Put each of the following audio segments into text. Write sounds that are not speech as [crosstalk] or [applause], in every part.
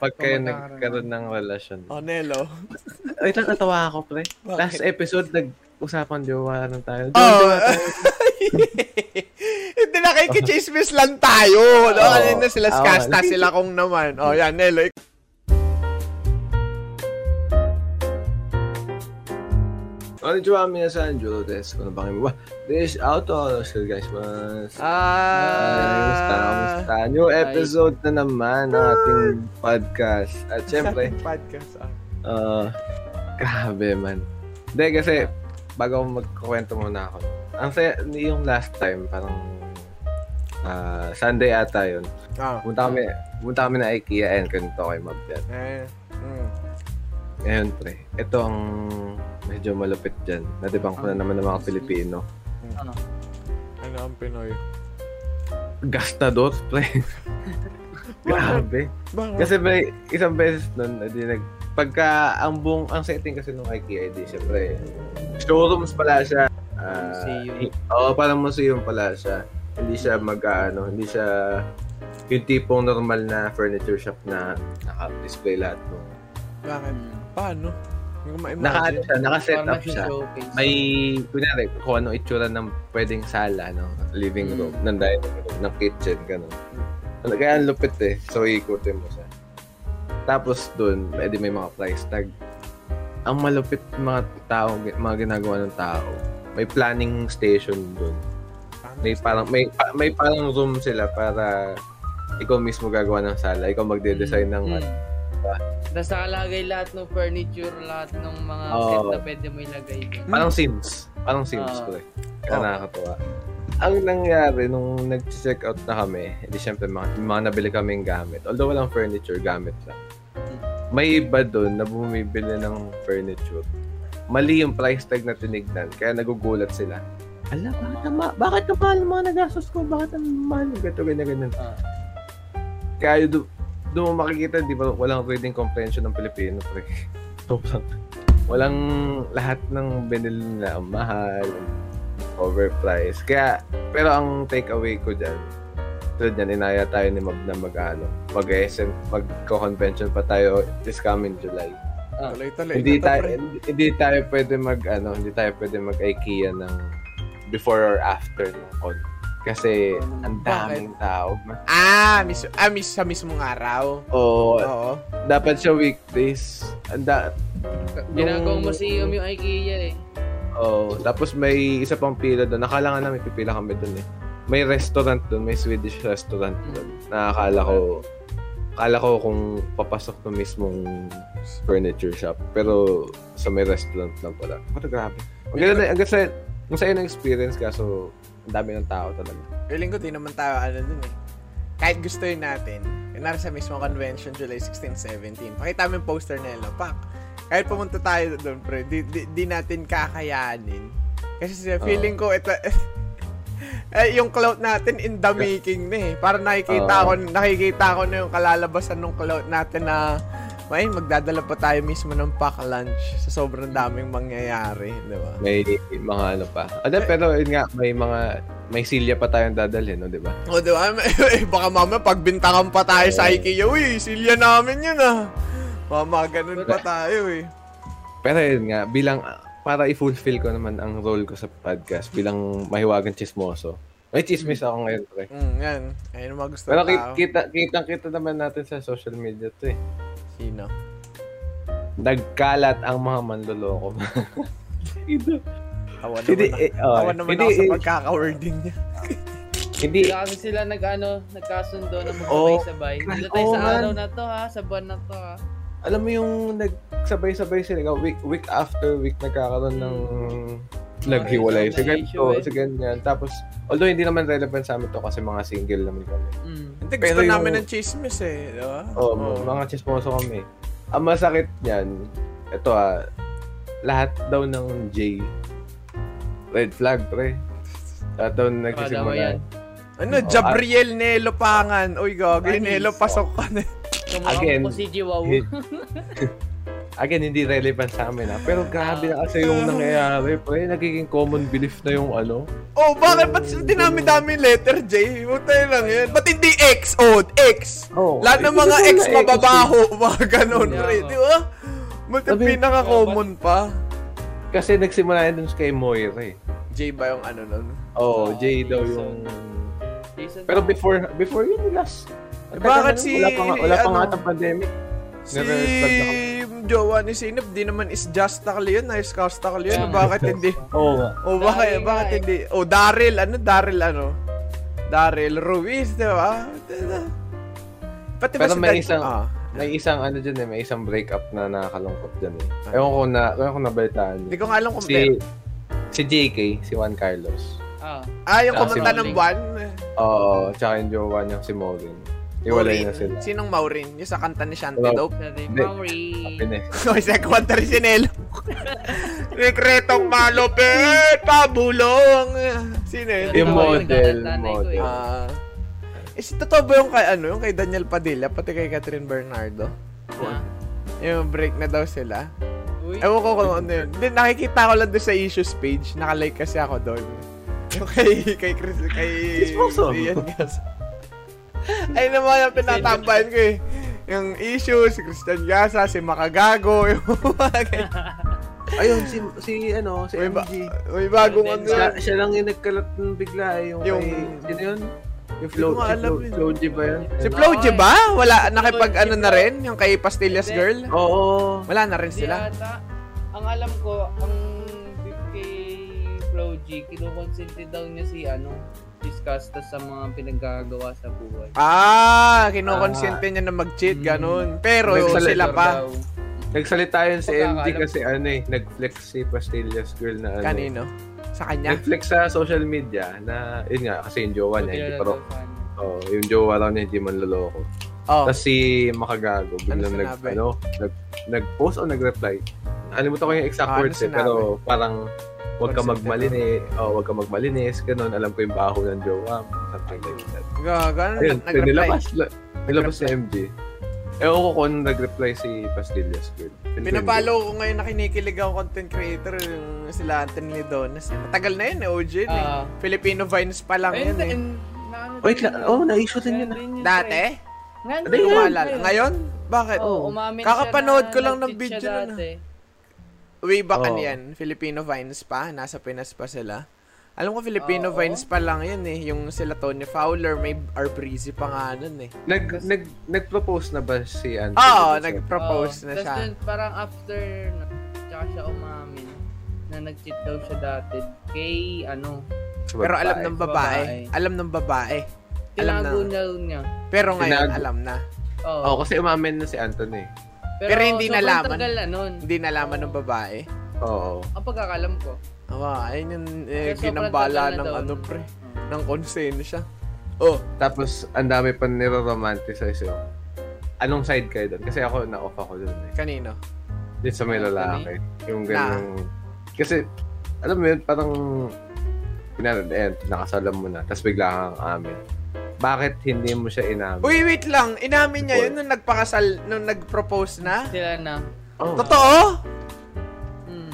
pag kayo nagkaroon ng relasyon. Oh, Nelo. [laughs] Wait lang, natawa ako, pre. Last episode, nag-usapan jowa lang tayo. Oh. Jowa tayo. [laughs] Hindi nakikichismis lang tayo. No? Oo. Ano na sila, skasta sila kung naman. Oh, yan, Nelo. Konnichiwa minasan, Juro desu. Kung nabangin mo ba? This auto. Hello still guys. Ah! Ay, kumusta? New episode na naman ng ating podcast. At syempre... [laughs] podcast, ah. Uh, grabe man. Hindi, kasi bago magkukwento muna ako. Ang saya, yung last time, parang uh, Sunday ata yun. Ah. Punta kami, punta kami na IKEA and kanito kay Mabdad. Eh, mm. Ngayon, pre, ito ang medyo malupit dyan. Nadibang ko na naman ng mga Pilipino. Ano? Ano ang Pinoy? Gastador, pre. [laughs] Grabe. Kasi may isang beses nun, edi nag, pagka ang buong, ang setting kasi nung IKEA, edi syempre, showrooms pala siya. Ah, Museum. hi- Oo, parang museum pala siya. Hindi siya mag, ano, hindi siya yung tipong normal na furniture shop na naka-display lahat mo. Bakit? Paano? Naka, ano siya, naka-set up siya. showcase. May, kunyari, kung ano itsura ng pwedeng sala, no? living room, Mm. ng dining room, ng kitchen, gano'n. Ano, Kaya ang lupit eh. So, ikutin mo siya. Tapos doon, edi may mga price tag. Ang malupit mga tao, mga ginagawa ng tao, may planning station doon. May parang may may parang room sila para ikaw mismo gagawa ng sala, ikaw magde-design ng ano. Tapos nakalagay lahat ng furniture, lahat ng mga Oo. set na pwede mo ilagay doon. Parang Sims. Parang Sims Ah. ko eh. Kaya Oh. nakakatuwa. Ang nangyari nung nag-check out na kami, hindi syempre mga, mga nabili kaming gamit. Although walang furniture, gamit lang. May iba doon na bumibili ng furniture. Mali yung price tag na tinignan, kaya nagugulat sila. Ala, bakit ang ma- bakit ang mahal mga nagastos ko? Bakit ang mahal? Ganito, ganyan, ganyan. Ah. Kaya doon doon mo makikita, di ba, walang reading comprehension ng Pilipino, pre. Sobrang, walang lahat ng binili nila mahal, overpriced. Kaya, pero ang takeaway ko dyan, tulad yan, inaya tayo ni Mab na mag-ano, mag-SM, mag-convention pa tayo this coming July. Ah. Tuloy-tuloy. Hindi tayo, hindi tayo pwede mag, ano, hindi tayo pwede mag-IKEA ng before or after ng con. Kasi, ang daming tao. Ah, mis ah, mis sa mismong araw. Oo, Oo. dapat siya weekdays. Anda, Ginagawang Yung- museum yung IKEA eh. oh, tapos may isa pang pila doon. Nakala nga namin pipila kami doon eh. May restaurant doon, may Swedish restaurant doon. Nakakala ko, akala ko kung papasok to mismong furniture shop. Pero sa may restaurant lang pala. Pero grabe. Ang ganda, ang ganda, ang saya ng experience kaso ang dami ng tao talaga. Feeling ko di naman tayo ano dun eh. Kahit gusto yun natin, kunwari sa mismo convention, July 16, 17, pakita mo yung poster na yun, pak. Kahit pumunta tayo doon, pre, di, di, di natin kakayanin. Kasi feeling ko, ito, [laughs] eh, yung clout natin in the making na eh. Para nakikita ko, nakikita ko na yung kalalabasan ng clout natin na may magdadala pa tayo mismo ng pack lunch sa sobrang daming mangyayari, di ba? May mga ano pa. Ano, pero yun nga, may mga, may silya pa tayong dadalhin, no, di ba? O, di ba? [laughs] Eh, Baka mamaya pagbintangan pa tayo sa IKEA, uy, silya namin yun ah. Mama, ganun pa tayo eh. Pero yun nga, bilang, para i-fulfill ko naman ang role ko sa podcast, bilang mahiwagang chismoso. May chismis ako ngayon, pre. Mm, yan. Ayun ang mga gusto Pero kita, kita, kita naman natin sa social media to eh. Sino? Nagkalat ang mga manloloko. [laughs] Ito. Awa naman, Hindi, na, eh, oh, awa naman hindi, ako sa eh, pagkaka-wording niya. Hindi, Kaya kasi sila nag ano, nagkasundo na Oo. magsabay-sabay. Dito tayo Oo, sa man. araw na to ha, sa buwan na to ha. alam mo yung nagsabay-sabay sila, week, week after week nagkakaroon ng naghiwalay. Sa ganito, eh. sa ganyan. Tapos, although hindi naman relevant sa amin to kasi mga single naman kami. Mm. Hindi, Pero gusto yung- namin ng chismis eh. Di ba? Oo, Oo. mga chismoso kami. Ang masakit niyan, ito ah, lahat daw ng J, red flag, pre. Lahat daw nagsisimula. Ano, Oo, Jabriel Nelo Pangan. Uy, gago, Panis. Nelo, pasok ka na. Again. ko si Jiwaw. [laughs] again, hindi relevant sa amin ha. Pero grabe na kasi yung nangyayari. Pre, nagiging common belief na yung ano. Oh, bakit? Ba't dinami-dami letter J? Butay lang yan. Ba't hindi X? Oh, X. Oh, Lahat ng mga X mababaho, [laughs] mga ganun, pre. oh. Di ba? Ba't yung pinaka-common pa? Kasi nagsimula yun dun kay Moira eh. J ba yung ano nun? Oh, Ah, J daw Jason. yung... Jason Pero before before yun, last. Bakit si- Wala pa nga, wala pa ano? nga atang pandemic. Si jowa ni Sinep, di naman is just takli yun, nice cast takli yun. Yeah. Bakit hindi? Oo nga. Oh, bakit, Daryl bakit eh. hindi? Oh, Daryl, ano Daryl ano? Daryl Ruiz, di ba? Pati ba Pero si may Dan- isang- Ah, May isang ano dyan eh, may isang breakup na nakakalungkot dyan eh. Ah. Ewan ko na, ewan ko nabalitaan Hindi ko nga alam kung Si, si JK, si Juan Carlos. Ah. Ah, yung kumanta si ng buwan. Oo, tsaka yung jowa niya si Maureen. Iwalay na sila. Sinong Maureen? Yung sa kanta ni Shanty Hello. Dope. Pinis. [laughs] Oy, sa kwanta rin si Nelo. Rekretong [laughs] malupit, pabulong. Sino yun? Yung model, model. eh. Ah. eh, si totoo ba yung kay, ano, yung kay Daniel Padilla, pati kay Catherine Bernardo? Na. Yung break na daw sila. Uy. Ewan ko kung ano yun. Hindi, nakikita ko lang doon sa issues page. Nakalike kasi ako doon. Yung kay, kay Chris, kay... Chismoso. Ian Gas. Ay naman yung pinatambahan ko eh. Yung issues, si Christian Gasa, si Makagago, [laughs] yung mga. Ayun, si, si ano, si May, ba- MG. may bagong ano. Siya, siya lang yung nagkalat ng bigla eh. Yung, Yung- kay, yun? Yung Flo, si Flo, yun. Flo G ba yan? Si Flo G ba? Wala, nakipag ano na rin? Yung kay Pastillas. Girl? Oo. Wala na rin sila. ata. Ang alam ko, ang kay Flo G, kinukonsente daw niya si ano, discuss sa mga pinaggagawa sa buhay. Ah, kinukonsente niya na mag-cheat, ganun. Pero Nagsalit sila pa. Daw. Nagsalita yun si Pagkakaalam kasi ano eh, nag-flex si Pastillas Girl na ano. Kanino? Sa kanya? Nag-flex sa social media na, yun nga, kasi yung jowa niya, hindi kanya. oh, yung jowa raw niya, hindi man loloko. Oh. Tapos si Makagago, biglang nag, sinabi? ano, nag, nag-post o nag-reply. Alimutan ko yung exact Ah, ano words eh, sinabi? pero parang, huwag ka magmalinis, oh, huwag ka magmalinis, ganun, alam ko yung baho ng jowa, something like that. Gago, ano Ayun, nag-reply? nilabas, la- nilabas si MG. Ewan ko kung nag-reply si Pastillas Girl. Pinapalo ko ngayon na kinikilig ako content creator yung sila Anthony Donas. Matagal na yun eh, OG yun eh. Ah. Filipino Vines pa lang yun eh. na Wait yun. oh, na-issue din yun. Yun, Dati? Ngayon. Ngayon? Bakit? Umamin Kakapanood ko lang ng video siya nun, ah. dati. Way back ano yan? Filipino Vines pa? Nasa Pinas pa sila? Alam ko Filipino Oo. Vines pa lang yun eh. Yung sila Tony Fowler, may Arbreezy pa nga nun eh. Nag, nag, nag-propose na ba si Anthony? Oo, sa- nag-propose Oo. na siya. dun, parang after, tsaka siya umamin na nag-cheat daw siya dati kay, ano, sa Pero alam babae. ng babae. Babae. Alam ng babae. Alam na. tinago na niya. Pero ngayon, Tinago. alam na. Oo. Oo, kasi umamin na si Anthony. Pero hindi sobrang nalaman. tagal na nun. Hindi nalaman ng babae. Oo. Ang pagkakalam ko. Awa, ayun yung eh, ginambala ng daw ano pre, Oo. ng konsensya. Oh, Tapos, ang dami pa niro-romanticize yung anong side kayo doon? Kasi ako, na-off ako doon eh. kanino? Din sa may Ah, lalaki. Yung ganyung... Kasi, alam mo yun, parang... Pinara, eh, nakasalam mo na. Tapos bigla kang amin. Bakit hindi mo siya inamin? Uy, wait lang. Inamin niya yun nung nagpakasal, nung nag-propose na? Sila na. Oh. Totoo? Hmm.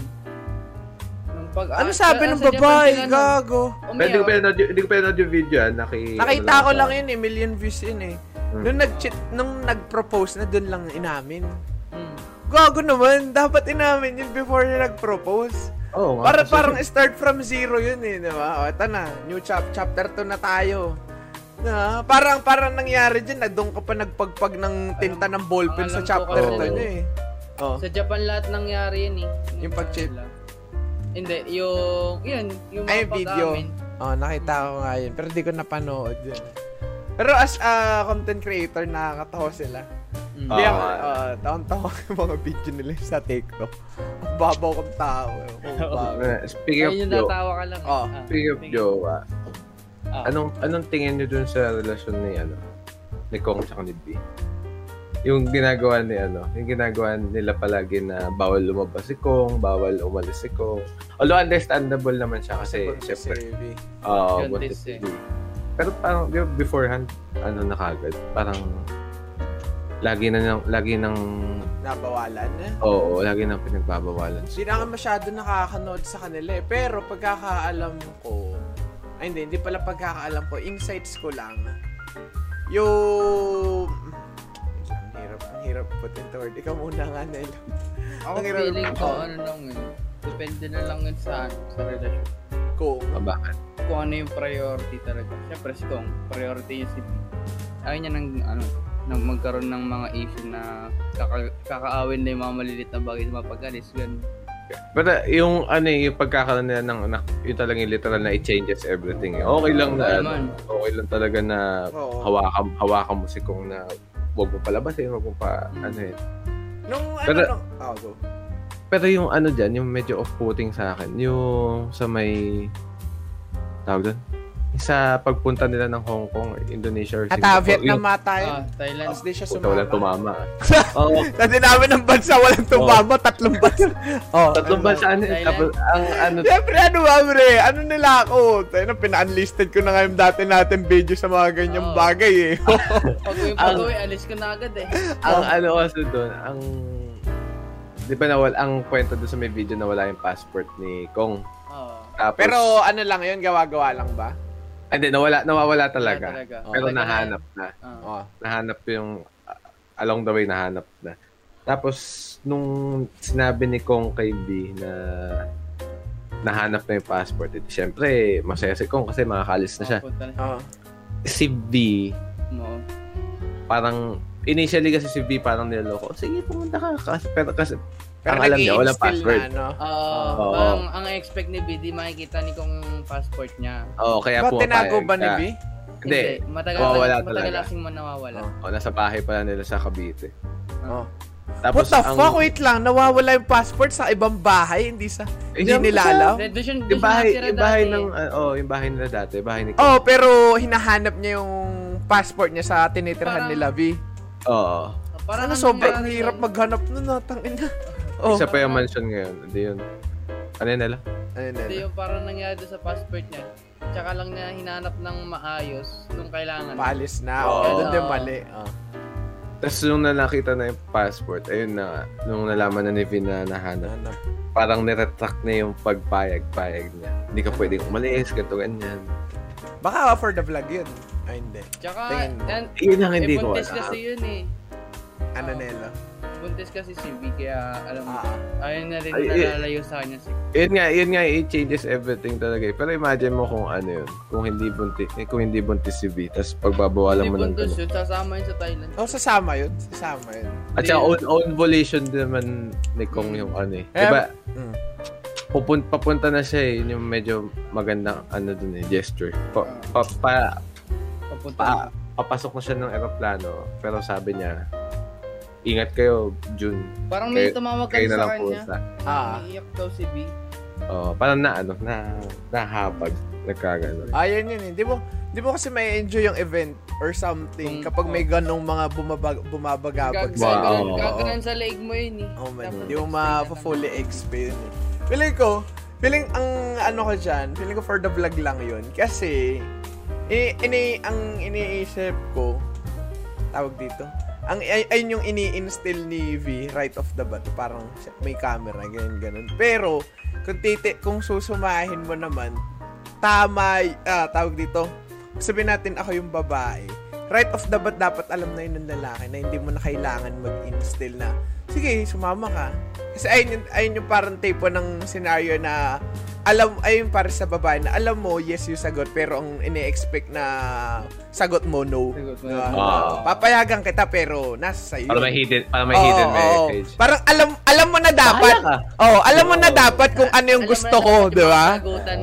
Nung pag, Ano ah, sabi ng babae? Gago. Hindi ko pinanood yung, hindi ko pinanood yung video ah. Naki, Nakita ano ko lang yun eh, million views yun eh. Hmm. Nung nag-cheat, nung nag-propose na, dun lang inamin. Hmm. Gago naman, dapat inamin yun before niya nag-propose. Oo nga. Para kasi- parang start from zero yun eh, di ba? O, ito na, new chap chapter 2 na tayo. Na, parang parang nangyari dyan, na doon ka pa nagpagpag ng tinta ng ballpen sa chapter 2 niya eh. Oh. Sa Japan lahat nangyari yun eh. Yung pag-cheat? Nila. Hindi, yung, yun, yung mga Ay, video. pag-amin. Oh, nakita ko nga yun. Pero di ko napanood yun. Pero as a content creator, nakakatawa sila. Mm. Hindi ako, uh, taon-taon [laughs] yung mga video nila sa TikTok. Ang babaw kong tao. eh. [laughs] Eh, Speaking of Ayun yung natawa ka lang. eh. Oh, Ah, speaking of sige. Ah, Ah. anong anong tingin niyo dun sa relasyon ni ano ni Kong at ni B? Yung ginagawa ni ano, yung ginagawa nila palagi na bawal lumabas si Kong, bawal umalis si Kong. Although understandable naman siya kasi Buntis syempre Abby. uh, Buntis eh. si B. Pero parang di ba, beforehand ano na kagad, parang lagi na nang lagi nang nabawalan. Oo, lagi nang pinagbabawalan. Hindi na masyado nakakanood sa kanila eh. Pero pagkakaalam ko, ay hindi, hindi pala pagkakaalam ko, insights ko lang, yung... Ang hirap, ang hirap put into word. Ikaw muna nga, Nel. Ako Ang hirap- feeling ko, Oo. ano lang yun. Depende na lang yun sa, sa relasyon. Kung, Ah, bakit? Kung ano yung priority talaga. Siyempre, si Kong, priority niya si B. Ayaw niya ng, ano, nang magkaroon ng mga issue na kaka, kakaawin na yung mga malilit na bagay na mapagalis. Ganun. Pero yung ano eh, yung pagkakaroon nila ng anak, yun talagang literal na it changes everything. eh. Okay lang na, ano, naman. okay lang talaga na Oo. hawakan, hawakan mo si Kong na huwag mo palabasin, huwag mo pa, Mm. ano eh. nung ano, Pero- nung, oh, go. Pero yung ano dyan, yung medyo off-putting sa akin, yung sa may, tawag doon? Sa pagpunta nila ng Hong Kong, or Indonesia, or At ah, Singapore. Vietnam yung, mata yun. Ah, Thailand. Tapos di siya puta, walang sumama. tumama. [laughs] Oo, Kasi namin ng bansa, walang tumama, tatlong bansa. [laughs] Oh, tatlong bansa ano eh. Thailand. Tapos, ang ano, Siyempre, ano ba, bre? Ano nila ako? Tayo na, pina-unlisted ko na nga yung dati natin video sa mga ganyang Oo. bagay eh. [laughs] Pag yung Ang- pag-uwi, alis ka na agad eh. ang ano kasi doon, ang di ba nawal ang kwento doon sa may video na wala yung passport ni Kong. Oo. Tapos, Pero ano lang yun, gawa-gawa lang ba? Hindi, nawala, nawawala talaga. Wala talaga. Pero Talaga nahanap na. Ah. Oh. Nahanap yung, uh, along the way, nahanap na. Tapos, nung sinabi ni Kong kay B na nahanap na yung passport, edi syempre, masaya si Kong kasi makakalis na siya. Oh. Si B, Oo. parang, initially kasi si B parang niloloko, sige, pumunta ka. Kasi, pero kasi, Pero ang alam niya, walang nag-i-instill password. Ah, Na, ano? Oo. Oo. Parang ang expect ni B, di makikita ni kung passport niya. Oo, kaya Ba't pumapayag tinago ba ni. B? Hindi. Matagal, Nawawala matagal talaga. lasing mo nawawala. O, nasa bahay pala nila sa Cavite. Oh. Tapos, What the ang, fuck? Wait lang, nawawala yung passport sa ibang bahay, hindi sa... Eh, Hindi yung nila sa- alam? Doon Yung bahay, yung bahay dati. ng, uh, oh, yung bahay nila dati, bahay ni Oh, pero hinahanap niya yung passport niya sa tinitirhan Parang- nila, B. Oo. Parang Sana ano sobrang hirap maghanap nun, natangin na. Oh, Isa pa yung mansion ngayon. Hindi yun. Ano yun nila? ayun na. Hindi yung parang nangyari sa passport niya. Tsaka lang niya hinanap ng maayos nung kailangan. Paalis na. Oo. Oh, doon din mali. Oh. Tapos nung na nakita na yung passport, ayun na nga, nung nalaman na ni Vin na nahanap, Hanap. parang niretract na yung pagpayag-payag niya. Hindi ka pwedeng umalis, ganito ganyan. Baka for the vlog yun. Ay, hindi. Tsaka, Tingin mo. yan, Yun ang hindi eh, ko alam. kasi yun eh. Ano nila? Buntis kasi si B, kaya alam mo, Ah. ayun na rin Ay, eh. nalalayo sa kanya si Yun nga, yun nga, it changes everything talaga. eh. Pero imagine mo kung ano yun, kung hindi buntis, eh, kung hindi buntis si V, tapos pagbabawalan Hindi mo ng buntis ganun. yun, sasama yun sa Thailand. Oh, sasama yun. Sasama yun. At saka own, own volition din naman ni Kong yung ano eh. Eh, Diba, mm. pupun, papunta na siya eh, yun yung medyo magandang ano dun eh, gesture. Pa, pa, pa, Papunta. pa, papasok na siya ng eroplano, pero sabi niya, ingat kayo, June. Parang may tumawag Kayo sa kanya. punta. Ah. Iiyak daw si B. Oh, parang na ano, na nahapag, nagkagano. Ayun yun eh. Di mo, di mo kasi may enjoy yung event or something kapag may oh. ganong mga bumabag, bumabagabag Gag- sa Oo. Gaganan sa leeg mo yun eh. Oh man, Tapos di mo ma-fully explain. eh. Feeling ko, feeling ang ano ko dyan, feeling ko for the vlog lang yun. Kasi, ini, ini, ang iniisip ko, tawag dito, ang ay, ayun yung ini-instill ni V right off the bat. Parang may camera, ganyan, ganun. Pero, kung, titi, kung susumahin mo naman, tama, ah, tawag dito, sabihin natin ako yung babae. Right off the bat, dapat alam na yun ng lalaki na hindi mo na kailangan mag-instill na, sige, sumama ka. Kasi ayun ayun yung parang tipo ng scenario na alam, ayun para sa babae na alam mo, yes yung sagot, pero ang ini-expect na sagot mo, no. Sagot mo, no. Ah. papayagan kita, pero nasa sa'yo. Para may hidden, para may Oo, hidden message. Parang alam alam mo na dapat. Oh, alam mo na Oo. dapat kung ano yung Alam gusto na ko, 'di ba?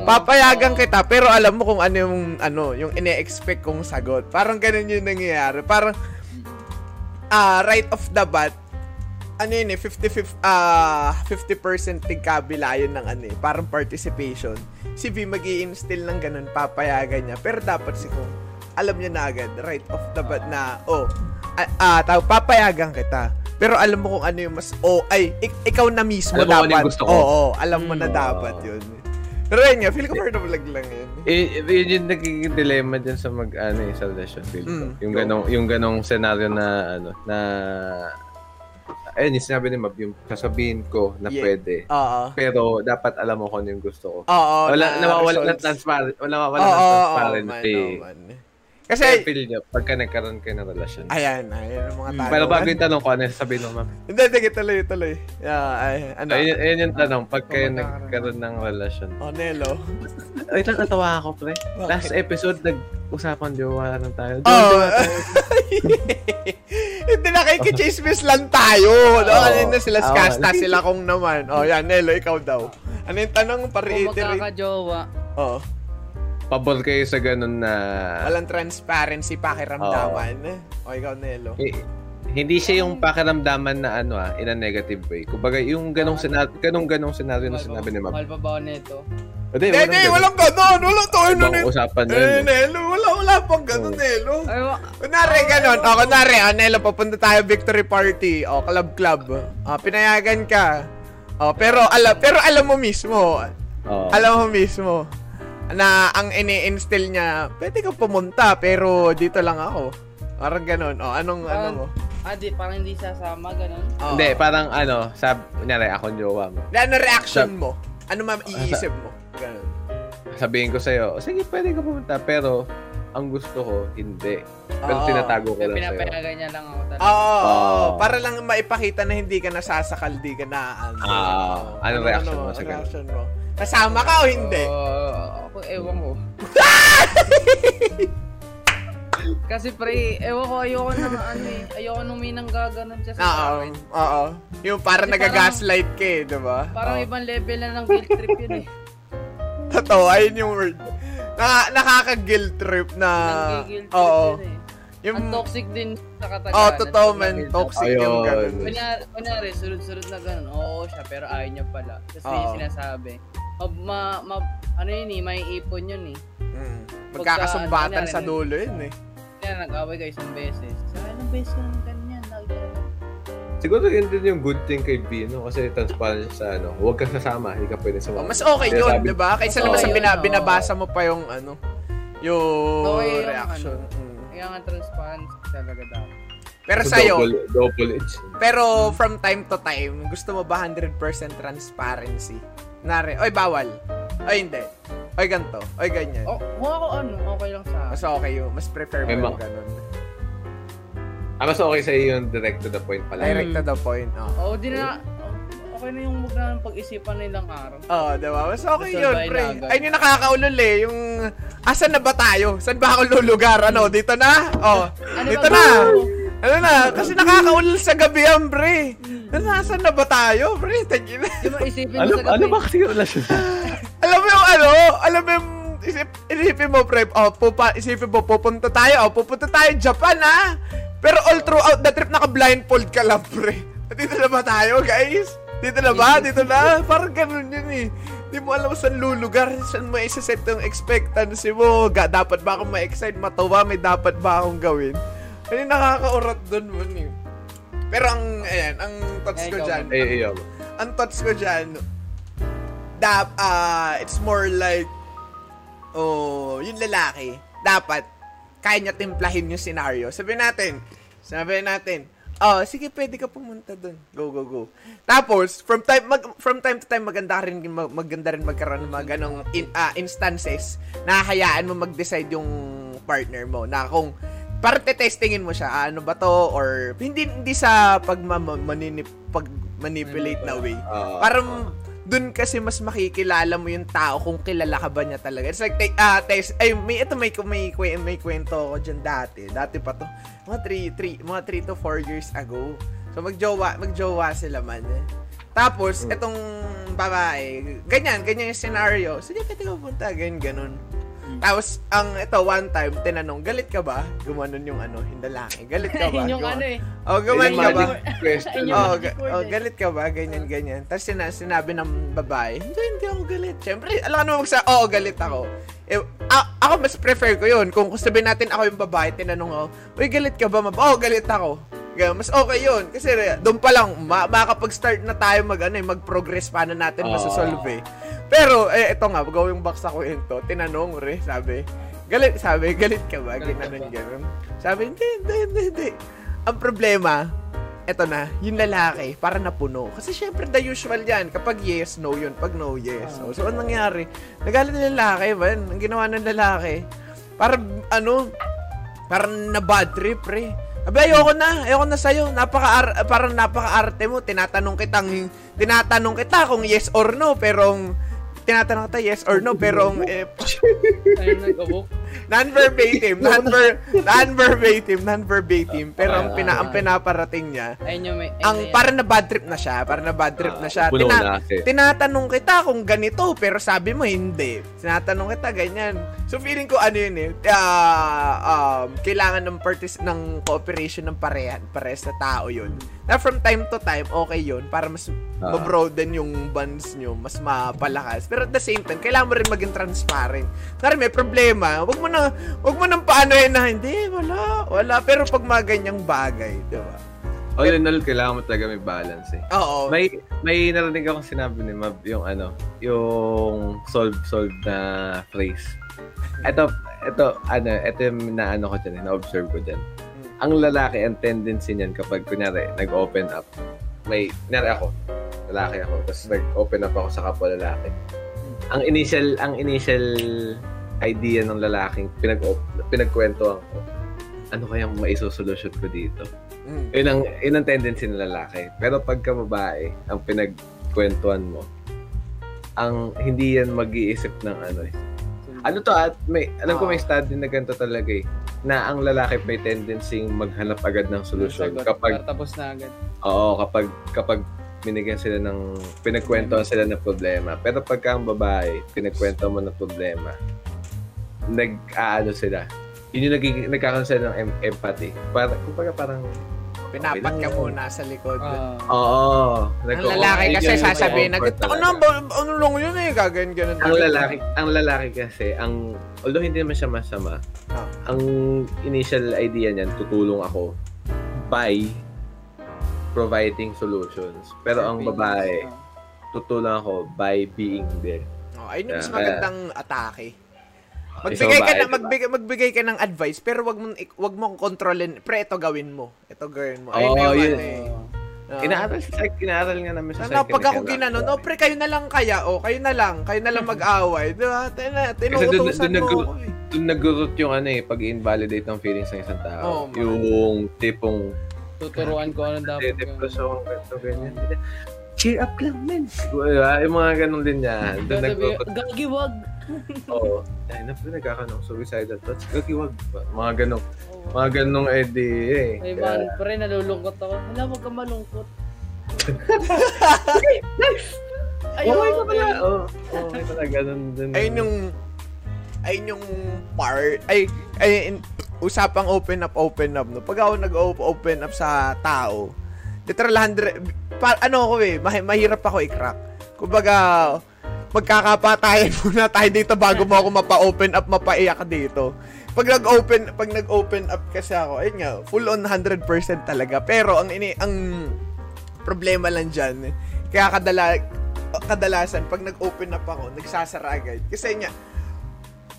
Papayagan Oo. kita pero alam mo kung ano yung ano, yung ine-expect kong sagot. Parang ganun yung nangyayari. Parang ah right off the bat ano yun eh, 50, 50, ah 50% tigkabila yun ng ano eh, parang participation. Si V mag instill ng ganun, papayagan niya. Pero dapat si Kung, alam niya na agad, right off the bat na, oh, ah, ah tawag, papayagan kita. Pero alam mo kung ano yung mas, oh, ay, ik- ikaw na mismo Alam mo kung dapat. ano yung gusto ko. Oo, oo, alam mo na Mm. dapat yun. Pero yun nga, feel ko vlog lang yun. Eh, yun yung nagiging dilemma dyan sa mag ano eh, sa relasyon feel ko. Mm, yung ganong yung ganong scenario na ano na ayun, yung sinabi ni Mab, yung sasabihin ko na Yeah. pwede. Oo. Pero dapat alam mo kung ano yung gusto ko. Oo. wala, na nawawala ng transparent, wala, wala Oo, ng oo, transparency. oo, man, oo, man. Kasi, Kasi, feel niya, pagka nagkaroon kayo ng relasyon. ayan, ayan ang mga tanong. Pero bago yung tanong ko, ano yung sasabihin mo, ma'am? Hindi, sige, tuloy, tuloy. Yeah, ay, ano? Ayun, ayun yung tanong, pag kayo Kung magkakaroon. nagkaroon ng relasyon. Oh, Nelo. Wait lang, natawa ako, pre. Last episode, nag-usapan jowa lang tayo. Oh. [laughs] Hindi na kay Chismis lang tayo. No? Oo. Kanina sila Oo. skasta sila kung naman. Oh, yan, Nelo, ikaw daw. Ano yung tanong? Kung Pa-reiterate. magkakajowa, Oh, Pabor kayo sa ganun na... walang transparency, pakiramdaman. O, ikaw, Nelo. Eh, hindi siya yung pakiramdaman na ano ah, in a negative way. Kumbaga, yung ganong scenario, ganong ganong scenario na sinabi ni Ma'am. mahal pa ba ako nito? Hindi, Hindi, hindi, walang ganon. Walang to. Ano, Ibang usapan Eh, yun. Nelo, wala, wala pang ganon, Oo. Nelo. Kunwari, ganon. O, kunwari, o, Nelo, papunta tayo victory party. O, club, club. O, pinayagan ka. O, pero, alam, pero alam mo mismo, Oo. alam mo mismo, na ang ini-instill niya, pwede ka pumunta, pero dito lang ako. Parang ganon. O, anong, ano mo? Ah, di, parang hindi sasama, ganun. O. Hindi, parang ano, sab, kunyari, ako yung jowa mo. Ano reaction mo? Ano ma iisip mo? Ganon. Sabihin ko sa'yo, sige, pwede ka pumunta, pero ang gusto ko, hindi. Pero Oo. tinatago ko lang sa'yo. pinapayagan niya lang ako talaga. Oo, oo, Oo. oo. para lang maipakita na hindi ka nasasakal, di ka na ano. Ah, anong reaction mo sa ganun? reaction mo? Kasama ka o hindi? Oo, ako, ewan ko. [laughs] Kasi pre, ewan ko, ayoko na ano eh, ayoko nung minang gaganon siya sa Oo, akin. oo. Yung para nagagaslight ka eh, di ba? Parang Oo. ibang level na ng guilt trip yun eh. [laughs] Totoo, ayun yung word. Na, nakaka-guilt trip na... Nang-guilt trip Oo. yun eh. Yung... Ang toxic din sa katagalan. Oo, totoo man. Toxic Ayun. yung ganun. Kunyari, kunyari, sunod-sunod na ganun. Oo siya, pero ayaw niya pala. Tapos yung sinasabi. Ma, ma, ma- ano yun eh, may ipon yun eh. Mm. Magkakasumbatan Pagka- sa dulo yun eh. Kaya nag-away kayo isang beses. Sa ilang beses ka Siguro yun din yung good thing kay Bino kasi transparent sa ano, huwag ka sasama, hindi ka pwede Oh, sumama. mas okay Kaya yun, sabi- di ba? Kaysa naman sa bina- binabasa mo pa yung ano, yung Okay yung reaction. ano. Mm. Kaya nga transparent talaga dapat. Pero So, sa'yo, double, double edge. pero from time to time, gusto mo ba 100% transparency? Nare, oy bawal. Oy hindi. Oy ganto. Oy ganyan. Oh, kung ako ano, okay lang sa Mas okay yun. Mas prefer mo yung ganun. Ah, mas okay sa'yo yung direct to the point pala. Direct to the point. Oh. Oo, di na, oh, okay na yung huwag na pag-isipan na ilang araw. Oo, oh, diba? Mas okay Gusto yun, pre. Ayun yung nakakaulol eh. Yung, asan na ba tayo? Saan ba ako lulugar? Ano, dito na? Oh, Ano dito na. Ano na? Kasi nakakaulol sa gabi yan, pre. Nasaan na ba tayo, pre? Tagin na. Di ba isipin mo Ano, sa gabi? ano ba kasi yung relasyon? [laughs] alam mo yung ano? Alam mo yung isip, isipin mo, pre. Oh, pupa, isipin mo, pupunta tayo. Oh, pupunta tayo Japan, ha? Pero all throughout the trip, naka-blindfold ka lang, pre. Dito na ba tayo, guys? Dito na ba? Dito na? Parang ganun yun eh. Di mo alam saan lulugar, saan mo isa-set yung expectancy mo. Ga, dapat ba akong ma-excite, matawa, may dapat ba akong gawin? Ano nakakaurat dun mo eh. Pero ang, ayan, ang thoughts ko dyan, eh, iyo. ang thoughts ko dyan, dap, ah, it's more like, oh, yung lalaki, dapat, kaya niya timplahin yung scenario. Sabihin natin, sabihin natin, oh, sige, pwede ka pumunta dun. Go, go, go. Tapos, from time, mag, from time to time, maganda rin, mag, maganda rin magkaroon ng mga ganong in, ah, instances na hayaan mo mag-decide yung partner mo na kung para testingin mo siya, ah, ano ba to or hindi hindi sa pag maninip pag manipulate na way. Ah, Parang dun kasi mas makikilala mo yung tao kung kilala ka ba niya talaga. It's like, te- ah, test, ay, may, ito may, may, may, may kwento ako dyan dati. Dati pa to. Mga 3, 3, mga 3 to 4 years ago. So, magjowa, magjowa sila man. eh. Tapos, itong babae, ganyan, ganyan yung scenario. Sige, pwede ka punta, ganyan, ganun. Tapos, ang ito, one time, tinanong, galit ka ba? Gumanon yung ano, yung lalaki. Galit ka [laughs] ba? Yun yung Gumanon. ano eh. Oh, gumanon ka ba? question. Oh, ga- oh, eh. galit ka ba? Ganyan, ganyan. Tapos sina- sinabi ng babae, hindi, hindi ako galit. Siyempre, alam ka naman magsa, oo, galit ako. Eh, a- ako mas prefer ko yun. Kung sabihin natin ako yung babae, tinanong ako, uy, galit ka ba? Mab- Oo, galit ako. Mas okay yun. Kasi doon pa lang, ma- makakapag-start na tayo mag, ano, eh, mag-progress paano natin Oo. masasolve eh. Pero, eh, ito nga, going back sa kwento, tinanong, re, sabi, galit, sabi, galit ka ba? Galit Ginanon, ganun. Sabi, hindi, hindi, hindi, hindi. Ang problema, eto na, yung lalaki, para napuno. Kasi syempre, the usual yan. Kapag yes, no yun. Pag no, yes. So, so anong nangyari? Nagalit ng lalaki, man. Ang ginawa ng lalaki, para, ano, parang na bad trip, pre. Abi, ayoko na. Ayoko na sa'yo. Napaka, parang napaka-arte mo. Tinatanong kitang, tinatanong kita kung yes or no, pero tinatanong kita yes or no, pero eh, [laughs] Ayun, nag-abok. Non-verbatim, [laughs] non-ver, non-verbatim, non-verbatim, pero ang, pina, ang pinaparating niya, Ayun yung may... ayun ang parang na bad trip na siya, parang na bad trip na siya. Puno Tina- na kasi. tinatanong kita kung ganito, pero sabi mo hindi. Tinatanong kita ganyan. So feeling ko ano yun eh, ah, um, kailangan ng partis ng cooperation ng parehan, pares na tao yun. Na from time to time, okay yun, para mas Ah. mabroaden yung bonds nyo, mas mapalakas. Pero at the same time, kailangan mo rin maging transparent. Kaya may problema, wag mo na, wag mo nang paano na, hindi, wala, wala. Pero pag mga ganyang bagay, di ba? All in all, kailangan mo talaga may balance eh. Oo. May may narinig akong sinabi ni Mab yung ano, yung solve solve na phrase. Ito, ito, ano, ito yung naano ko dyan, eh, na-observe ko dyan. Ang lalaki, ang tendency niyan kapag, kunyari, nag-open up, may, kunyari ako, lalaki ako, tapos nag-open up ako sa kapwa lalaki. Ang initial, ang initial idea ng lalaking pinag pinagkwentuhan ko, ano kayang maisosolusyon ko dito? Mm. Yun ang, yun ang tendency ng lalaki. Pero pagka babae, ang pinagkwentuhan mo, ang hindi yan mag-iisip ng ano eh. Ano to at may alam ko may study na ganito talaga eh na ang lalaki may tendency maghanap agad ng solusyon Sagot. kapag Tapos na agad. oo kapag kapag binigyan sila ng pinagkwentuhan sila ng problema pero pagka ang babae pinagkwento mo ng problema nag-aano sila yun yung nagiging nagkakaroon sila ng em- empathy para kumbaga parang Pinapat ka muna sa likod. Ah. Oo. ang lalaki kasi sasabihin na, ano ba, ano lang yun eh, gagayin ganun. Ang lalaki, ang lalaki kasi, ang although hindi naman siya masama, Ah. ang initial idea niyan, tutulong ako by providing solutions. Pero ang babae, tutulong ako by being there. Oh, ayun yung mas magandang atake. Magbigay ka na magbigay, magbigay ka ng advice pero wag mo wag mo kontrolin. Pre, ito gawin mo. Ito gawin mo. Ayun Oo, yung yun. ano eh. Ah. Inaaral sa psych, inaaral nga namin sa Ano, psych. pag ako ginanon, oh, pre, kayo na lang kaya, oh, kayo na lang, kayo na lang mag-away. Diba? Tina, tinuutosan doon- doon mo ako eh. Doon nag-root yung ano eh, pag-invalidate ng feelings ng isang tao. Man. yung tipong Tuturuan ko ano dapat. gawin. depression, ganito, ganyan. Cheer up lang, men. Diba? Yung mga ganun din niya. Doon nag-root Gagi, wag. Oo. Ay, na po nagkakaroon ng suicidal thoughts. Gagiwag. Mga ganong, mga ganong edi eh. Ay, Kaya, man, pre, nalulungkot ako. Wala, wag ka malungkot. Ayaw, okay ka pala. Oo. Okay pala, ganun din. Ayun yung ayun yung part ay ay in- usapang open up open up no pag ako nag-open up sa tao literal 100 pa, ano ako eh mah- mahirap ako i-crack kumbaga magkakapatayan [laughs] muna tayo dito bago mo ako mapa-open up mapaiyak dito pag nag-open pag nag-open up kasi ako ayun nga full on 100% talaga pero ang ini ang problema lang diyan kaya kadala kadalasan pag nag-open up ako nagsasara agad kasi nga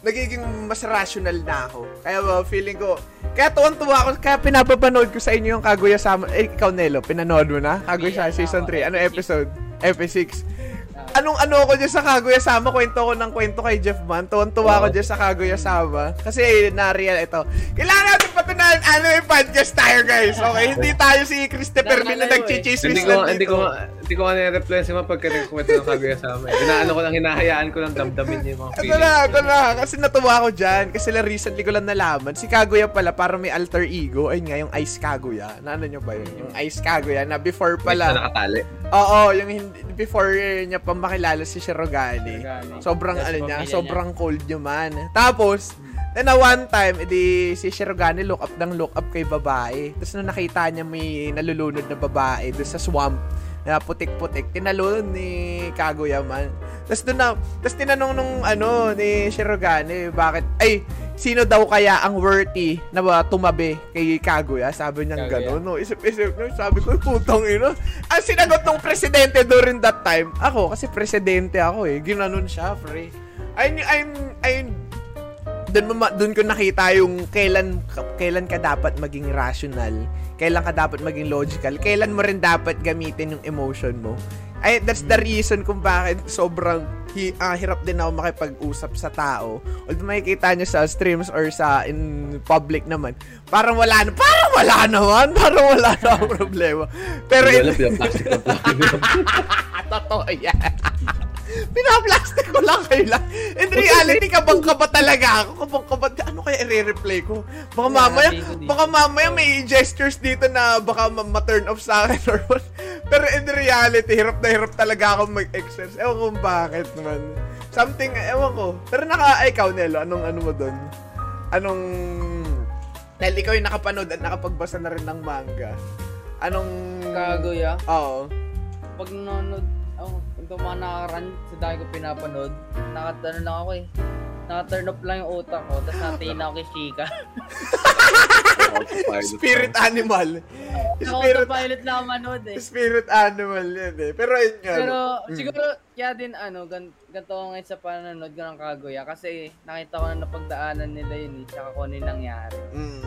nagiging mas rational na ako. Kaya uh, feeling ko, kaya tuwang-tuwa ako, kaya pinapapanood ko sa inyo yung Kaguya Sama, eh, ikaw Nelo, pinanood mo na? Kaguya Sama Season 3, ano episode? Episode 6. Anong ano ako dyan sa Kaguya Sama, kwento ko ng kwento kay Jeff Man, tuwang-tuwa ako dyan sa Kaguya Sama. Kasi na-real ito. Kailangan natin patunayan, ano yung podcast tayo guys, okay? Hindi tayo si Christopher Min na eh. nagchichismis hindi ko, lang hindi ko, dito. hindi ko nga nire-reply si Ma pagka nagkumento ng kaguya sa amin. Inaano ko lang, hinahayaan ko lang damdamin niya yung mga Ito feelings. na, ito na. Kasi natuwa ako dyan. Kasi la recently ko lang nalaman. Si Kaguya pala, parang may alter ego. Ayun nga, yung Ice Kaguya. Na ano nyo ba yun? Yung Ice Kaguya na before May isa pala. nakatali. Oo, yung hindi, before niya pa makilala si Shirogane. Shirogane. Sobrang Tapos ano niya, sobrang cold niya man. Tapos, then na one time, edi si Shirogane look up ng look up kay babae. Tapos nung nakita niya may nalulunod na babae doon sa swamp, na putik-putik, tinalon ni Kaguya man. Tapos doon na, tapos tinanong nung ano ni Shirogane, bakit, ay, sino daw kaya ang worthy na ba tumabi kay Kaguya? Sabi niya gano'n, no? Isip-isip, no? Sabi ko, putang ino. Ang sinagot ng presidente during that time, ako, kasi presidente ako eh, ginanon siya, pre. I'm, I'm, I'm doon doon ko nakita yung kailan kailan ka dapat maging rational, kailan ka dapat maging logical, kailan mo rin dapat gamitin yung emotion mo. Ay, that's the reason kung bakit sobrang hi, ah, hirap din ako makipag-usap sa tao. Although makikita nyo sa streams or sa in public naman, parang wala na, parang wala naman, [laughs] parang wala na problema. Pero, Hindi in, alam, pinaplastic [laughs] na plastic. totoo yan. Pinaplastic ko lang kayo lang. In reality, kabang kaba talaga ako. Kabang kaba. Ano kaya i-replay ko? Baka mamaya, baka mamaya may gestures dito na baka ma- ma-turn off sa akin or what. Pero in reality, hirap na hirap talaga ako mag-exercise. Ewan ko kung bakit naman. Something, ewan ko. Pero naka, ikaw, Nelo, anong ano mo doon? Anong, dahil ikaw yung nakapanood at nakapagbasa na rin ng manga. Anong, Kaguya. Oo. Pag nanonood, oh, itong mga nakakaraan sa dahil ko pinapanood, nakatano lang ako eh. Naka-turn off lang yung utak ko, tapos natingin ako kay Shika. Autopilot Spirit animal. Spirit, lang ako manood eh. spirit animal yan eh. Pero yun nga. Pero Mm. siguro, kaya din ano, gan ganito ako ngayon sa panonood ko ng Kaguya kasi nakita ko na napagdaanan nila yun eh, tsaka kung ano yung nangyari. Mm.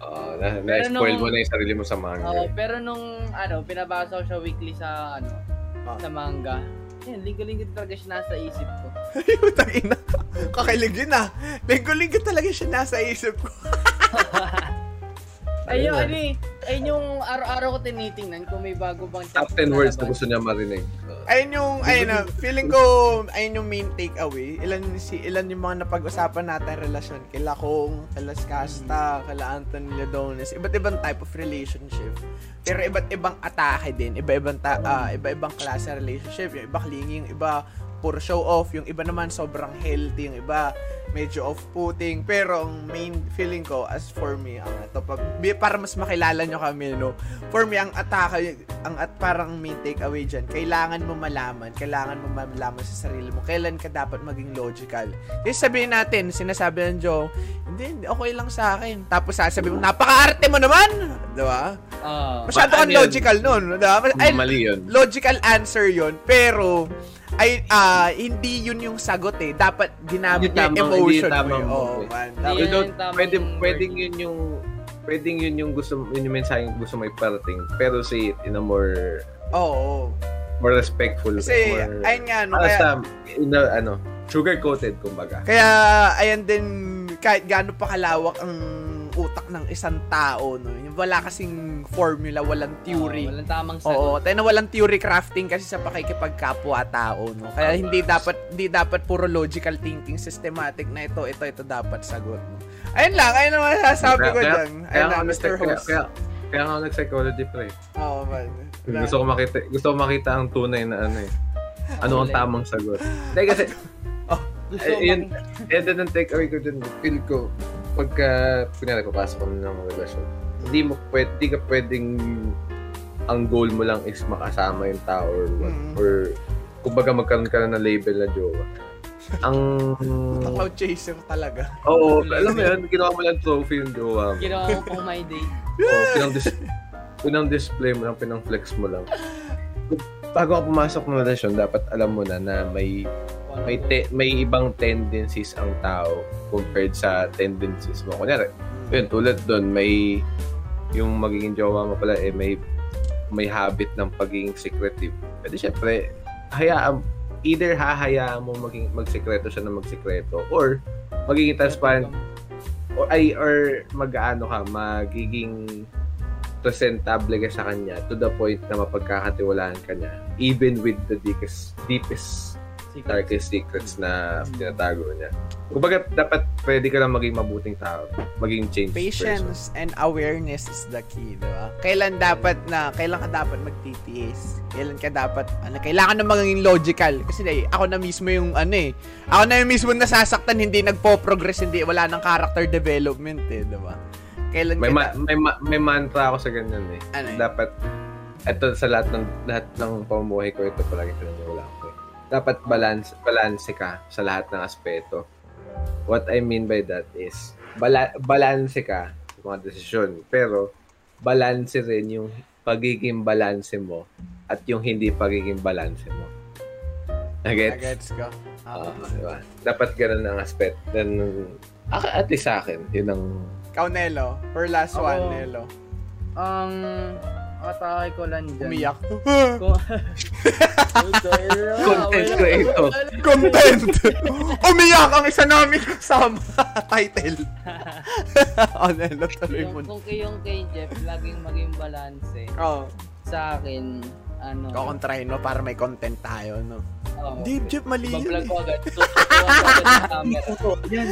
Oo, na, Pero na-spoil nung- mo na yung sarili mo sa manga. Oo, pero nung ano, pinabasa ko siya weekly sa ano, Ah. sa manga. Yan, linggo-linggo talaga siya nasa isip ko. Putang ina. Kakilig yun ah. Linggo-linggo talaga siya nasa isip ko. [laughs] Ayun, Ayun. ano eh, ayun yung araw-araw ko tinitingnan kung may bago bang Top chapter 10 words na gusto niya marinig. Oo. Ayun yung, ayun na, feeling ko, ayun yung main takeaway. Ilan, si, ilan yung mga napag-usapan natin relasyon. Kila Kong, kila Skasta, kila Anthony Ladones. Iba't ibang type of relationship. Pero iba't ibang atake din. Iba-ibang, ta- ah, iba-ibang klase relationship. Yung iba clingy, yung iba puro show off. Yung iba naman sobrang healthy. Yung iba medyo off-putting. Pero ang main feeling ko, as for me, ang ito, pa, bi- para mas makilala nyo kami, no? For me, ang atake, ang at parang main takeaway dyan, kailangan mo malaman, kailangan mo malaman sa sarili mo, kailan ka dapat maging logical. Kasi sabihin natin, sinasabi ng Joe, hindi, hindi, okay lang sa akin. Tapos sasabi mo, napaka-arte mo naman! Di ba? Ah. Masyado Ma- kang ano yun? logical nun. Di ba? Ay, Mali yun. logical answer yon pero ay ah, hindi yun yung sagot eh. Dapat ginamit yung tamang- emotion hindi mo. tamang mo, Oh, man. Hindi Dapat- yun Although, yung tamang pwede, pwedeng yun yung pwedeng yun yung gusto yun yung mensaheng gusto may parating pero say it in a more Oo. more respectful Kasi, more, ayun nga, no, kaya, sa in a, ano sugar coated kumbaga kaya, ayan din, kahit gaano pa kalawak ang utak ng isang tao, no? Yung Wala kasing formula, walang theory. Oo, walang tamang sagot. Oo, tayo na walang theory crafting kasi sa pakikipagkapwa-tao, no? Kaya hindi dapat hindi dapat puro logical thinking, systematic na ito, ito, ito dapat sagot, no? Ayun lang, ayun ang masasabi ko kaya, dyan. Ayun lang, Mr. Host. kaya, kaya nga ako nag-psychology pre. Oo, man. Gusto ko makita gusto ko makita ang tunay na ano eh. Ano ang tamang sagot. Dahil kasi [laughs] Gusto eh, yun, yun din ang take away ko dun. Feel ko pagka kunyari papasok ka ng relasyon, hindi mo pwede, hindi ka pwedeng ang goal mo lang is makasama yung tao or what. Mm. Or kumbaga magkaroon ka na ng label na jowa. Ang Cloud chaser talaga. Oo, [laughs] alam mo yun, ginawa mo lang trophy yung jowa mo. Ginawa ko pong my day. Oo, pinang, dis- pinang display mo lang, pinang flex mo lang. Bago ka pumasok ng relasyon, dapat alam mo na na may may te- may ibang tendencies ang tao compared sa tendencies mo. Kunyari, yun, tulad doon, may yung magiging jowa mo pala, eh, may may habit ng pagiging secretive. Pwede syempre, hayaan, either hahayaan mo maging magsekreto siya na magsekreto or magiging transparent or ay or mag-ano ka magiging presentable ka sa kanya to the point na mapagkakatiwalaan ka niya even with the deepest deepest darkest secrets na tinatago niya. Kumbaga, dapat pwede ka lang maging mabuting tao. Maging change person. Patience and awareness is the key, di ba? Kailan dapat na, kailan ka dapat mag-TTS? Kailan ka dapat, ano, kailangan na maging logical. Kasi eh, ako na mismo yung, ano eh, ako na yung mismo nasasaktan, hindi nagpo-progress, hindi, wala nang character development eh, di ba? Kailan May, ka ma- may, ma- may mantra ako sa ganyan eh. Ano? Dapat, ito sa lahat ng lahat ng pamumuhay ko, ito palagi pinaniwala ko. eh. Dapat balance, balance ka sa lahat ng aspeto. What I mean by that is, bala- balance ka sa mga desisyon. Pero, balance rin yung pagiging balance mo at yung hindi pagiging balance mo. Nagets? Agets ko. Oo, Oo. diba? Dapat ganun ang aspect. Then, at least sa akin, yun ang... Ikaw, Nelo. For last Ako. one, Nelo. Ang atake ko lang dyan. Umiyak. [laughs] Content creator. Content! Umiyak ang isa namin kasama. [laughs] Title. [laughs] oh, Nelo, tuloy mo. Kung kay yung kay Jeff, laging maging balance eh. Oh, Sa akin, ano... kukontrahin mo para may content tayo, no? oh, Di, Jeff, mali yun. Iba-vlog eh. ko agad. [laughs] Camera. Yan.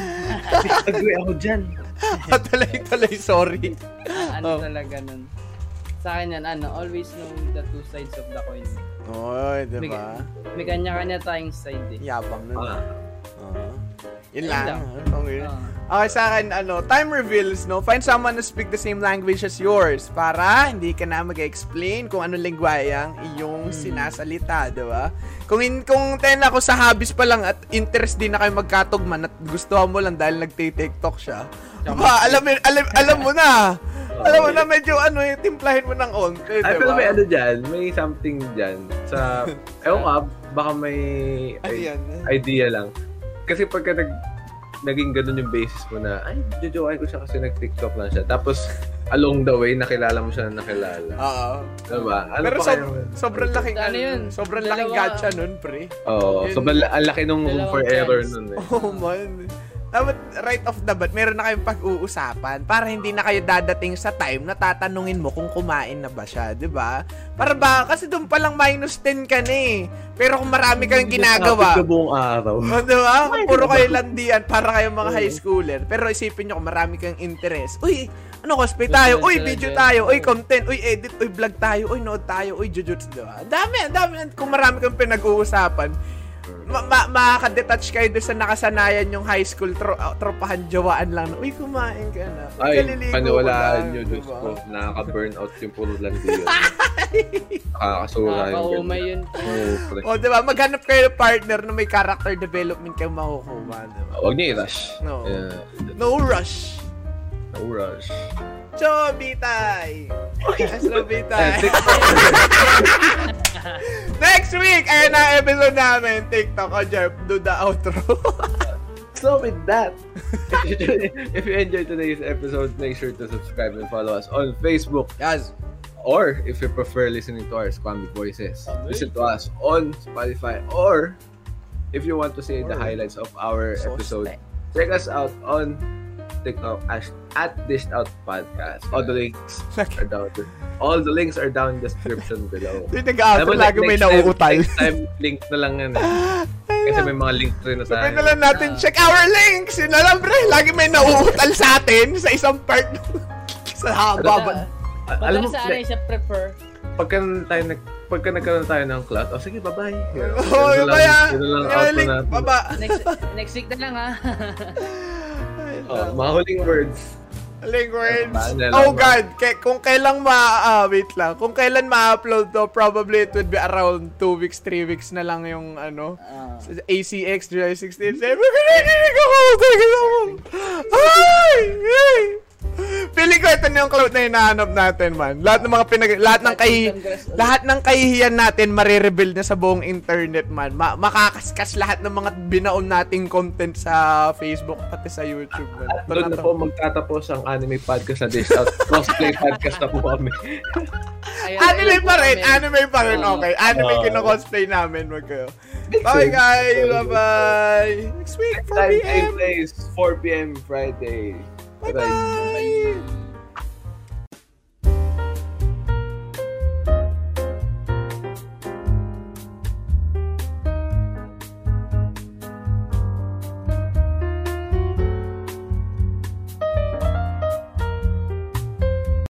Agree ako dyan. Tuloy-tuloy, sorry. ano Oh. talaga nun. Sa akin yan, ano, always know the two sides of the coin. Oy, di ba? May kanya-kanya tayong side eh. Yabang nun. Ah. Oo. Yun lang. Okay. Ah. Okay, sa akin, ano, time reveals, no? Find someone who speak the same language as yours para hindi ka na mag-explain kung anong lingwahe ang iyong sinasalita, di ba? Kung, in, kung ten ako sa hobbies pa lang at interest din na kayo magkatugman at gustuhan mo lang dahil nagti-tiktok siya, Aba, alam, alam, alam mo na. [laughs] alam mo na, medyo ano, eh, timplahin mo ng onte, di ba? may ano dyan, may something dyan. Sa, [laughs] ewan ka, baka may Ano ay- yan? idea lang. Kasi pagka nag, naging ganun yung basis mo na, ay, jojoin ko siya kasi nag-TikTok lang siya. Tapos, along the way, nakilala mo siya na nakilala. Oo. Diba? Ano Pero kaya- sobrang laking Ano ano, yun? sobrang Dalawa- laking gacha nun, pre. Oo. Yun. so, bal- ang laki nung room for error nun eh. Oh man. Dapat right off the bat, meron na kayong pag-uusapan para hindi na kayo dadating sa time na tatanungin mo kung kumain na ba siya, 'di ba? Para ba kasi doon pa lang minus 10 ka na eh. Pero kung marami kang ginagawa, ka buong araw. Oh, di ba? Kung puro kayo landian para kayong mga high schooler. Pero isipin nyo kung marami kang interest. Uy, ano cosplay tayo? Uy, video tayo. Uy, content. Uy, edit. Uy, vlog tayo. Uy, note tayo. Uy, jujutsu. Di ba? Ang Dami, dami. Kung marami kang pinag-uusapan, ma- ma- makaka-detach kayo doon sa nakasanayan yung high school tro- uh, tropahan jawaan lang. na, Uy, kumain ka na. Uy, Ay, paniwalaan ka lang." nyo, Diyos Diba? ko. Nakaka-burnout yung puro landi yun. Nakakasura yung Nakakaumay yun. O, di ba? Maghanap kayo ng partner na may character development kayong makukuha. Di ba? Huwag niyo i-rush. No. Yeah. No rush. No rush. Chobitay! Chobitay! TikTok. [laughs] Next week, ayan na ang episode namin. TikTok o Jeff, do the outro. [laughs] So with that, [laughs] if you enjoyed today's episode, make sure to subscribe and follow us on Facebook. yes. Or if you prefer listening to our Squammy voices, listen to us on Spotify. Or if you want to see the Or- highlights of our So episode, check us out on TikTok as at Dished Out Podcast. All the links are down. All the links are down in the description below. [laughs] Yung nag-outro, lagi may nauutal. Next time, link na lang yan. Eh. [laughs] Kasi may mga link rin na Sabihin tayo. na lang natin, check our links! Yun na lang, pre. Lagi may nauutal sa atin sa isang part. [laughs] sa haba. A- alam mo, Pagka sa ano siya prefer. pagka tayo nag pagka nagkaroon tayo ng class, oh sige, bye-bye. Yun, Oo, yun yun na ba lang- yan? yun na lang Yung outro link, natin. baba. Next, next week na lang ha. Oh, mga huling words. Link words. Oh? God, K- kung kailang ma ah, wait lang. Kung kailan ma-upload to, probably it would be around 2 weeks, 3 weeks na lang yung ano. Ah. ACX July 16. Sabi ko, ako! Ay! Ay! Feeling ko ito na yung cloud na hinahanap natin, man. Lahat ng mga pinag... Lahat ng kahi... Lahat ng kahihiyan natin marireveal na sa buong internet, man. Ma- makakaskas lahat ng mga binaon nating content sa Facebook pati sa YouTube, man. Ito Doon na po magtatapos ang anime podcast na Dish Out. [laughs] Cosplay podcast na po kami. Anime pa rin, anime pa rin, okay. Anime Oo. kino-cosplay namin, wag kayo. Bye guys, bye-bye. Next week, 4 Time p.m. same place, 4 p.m. Friday. Bye-bye.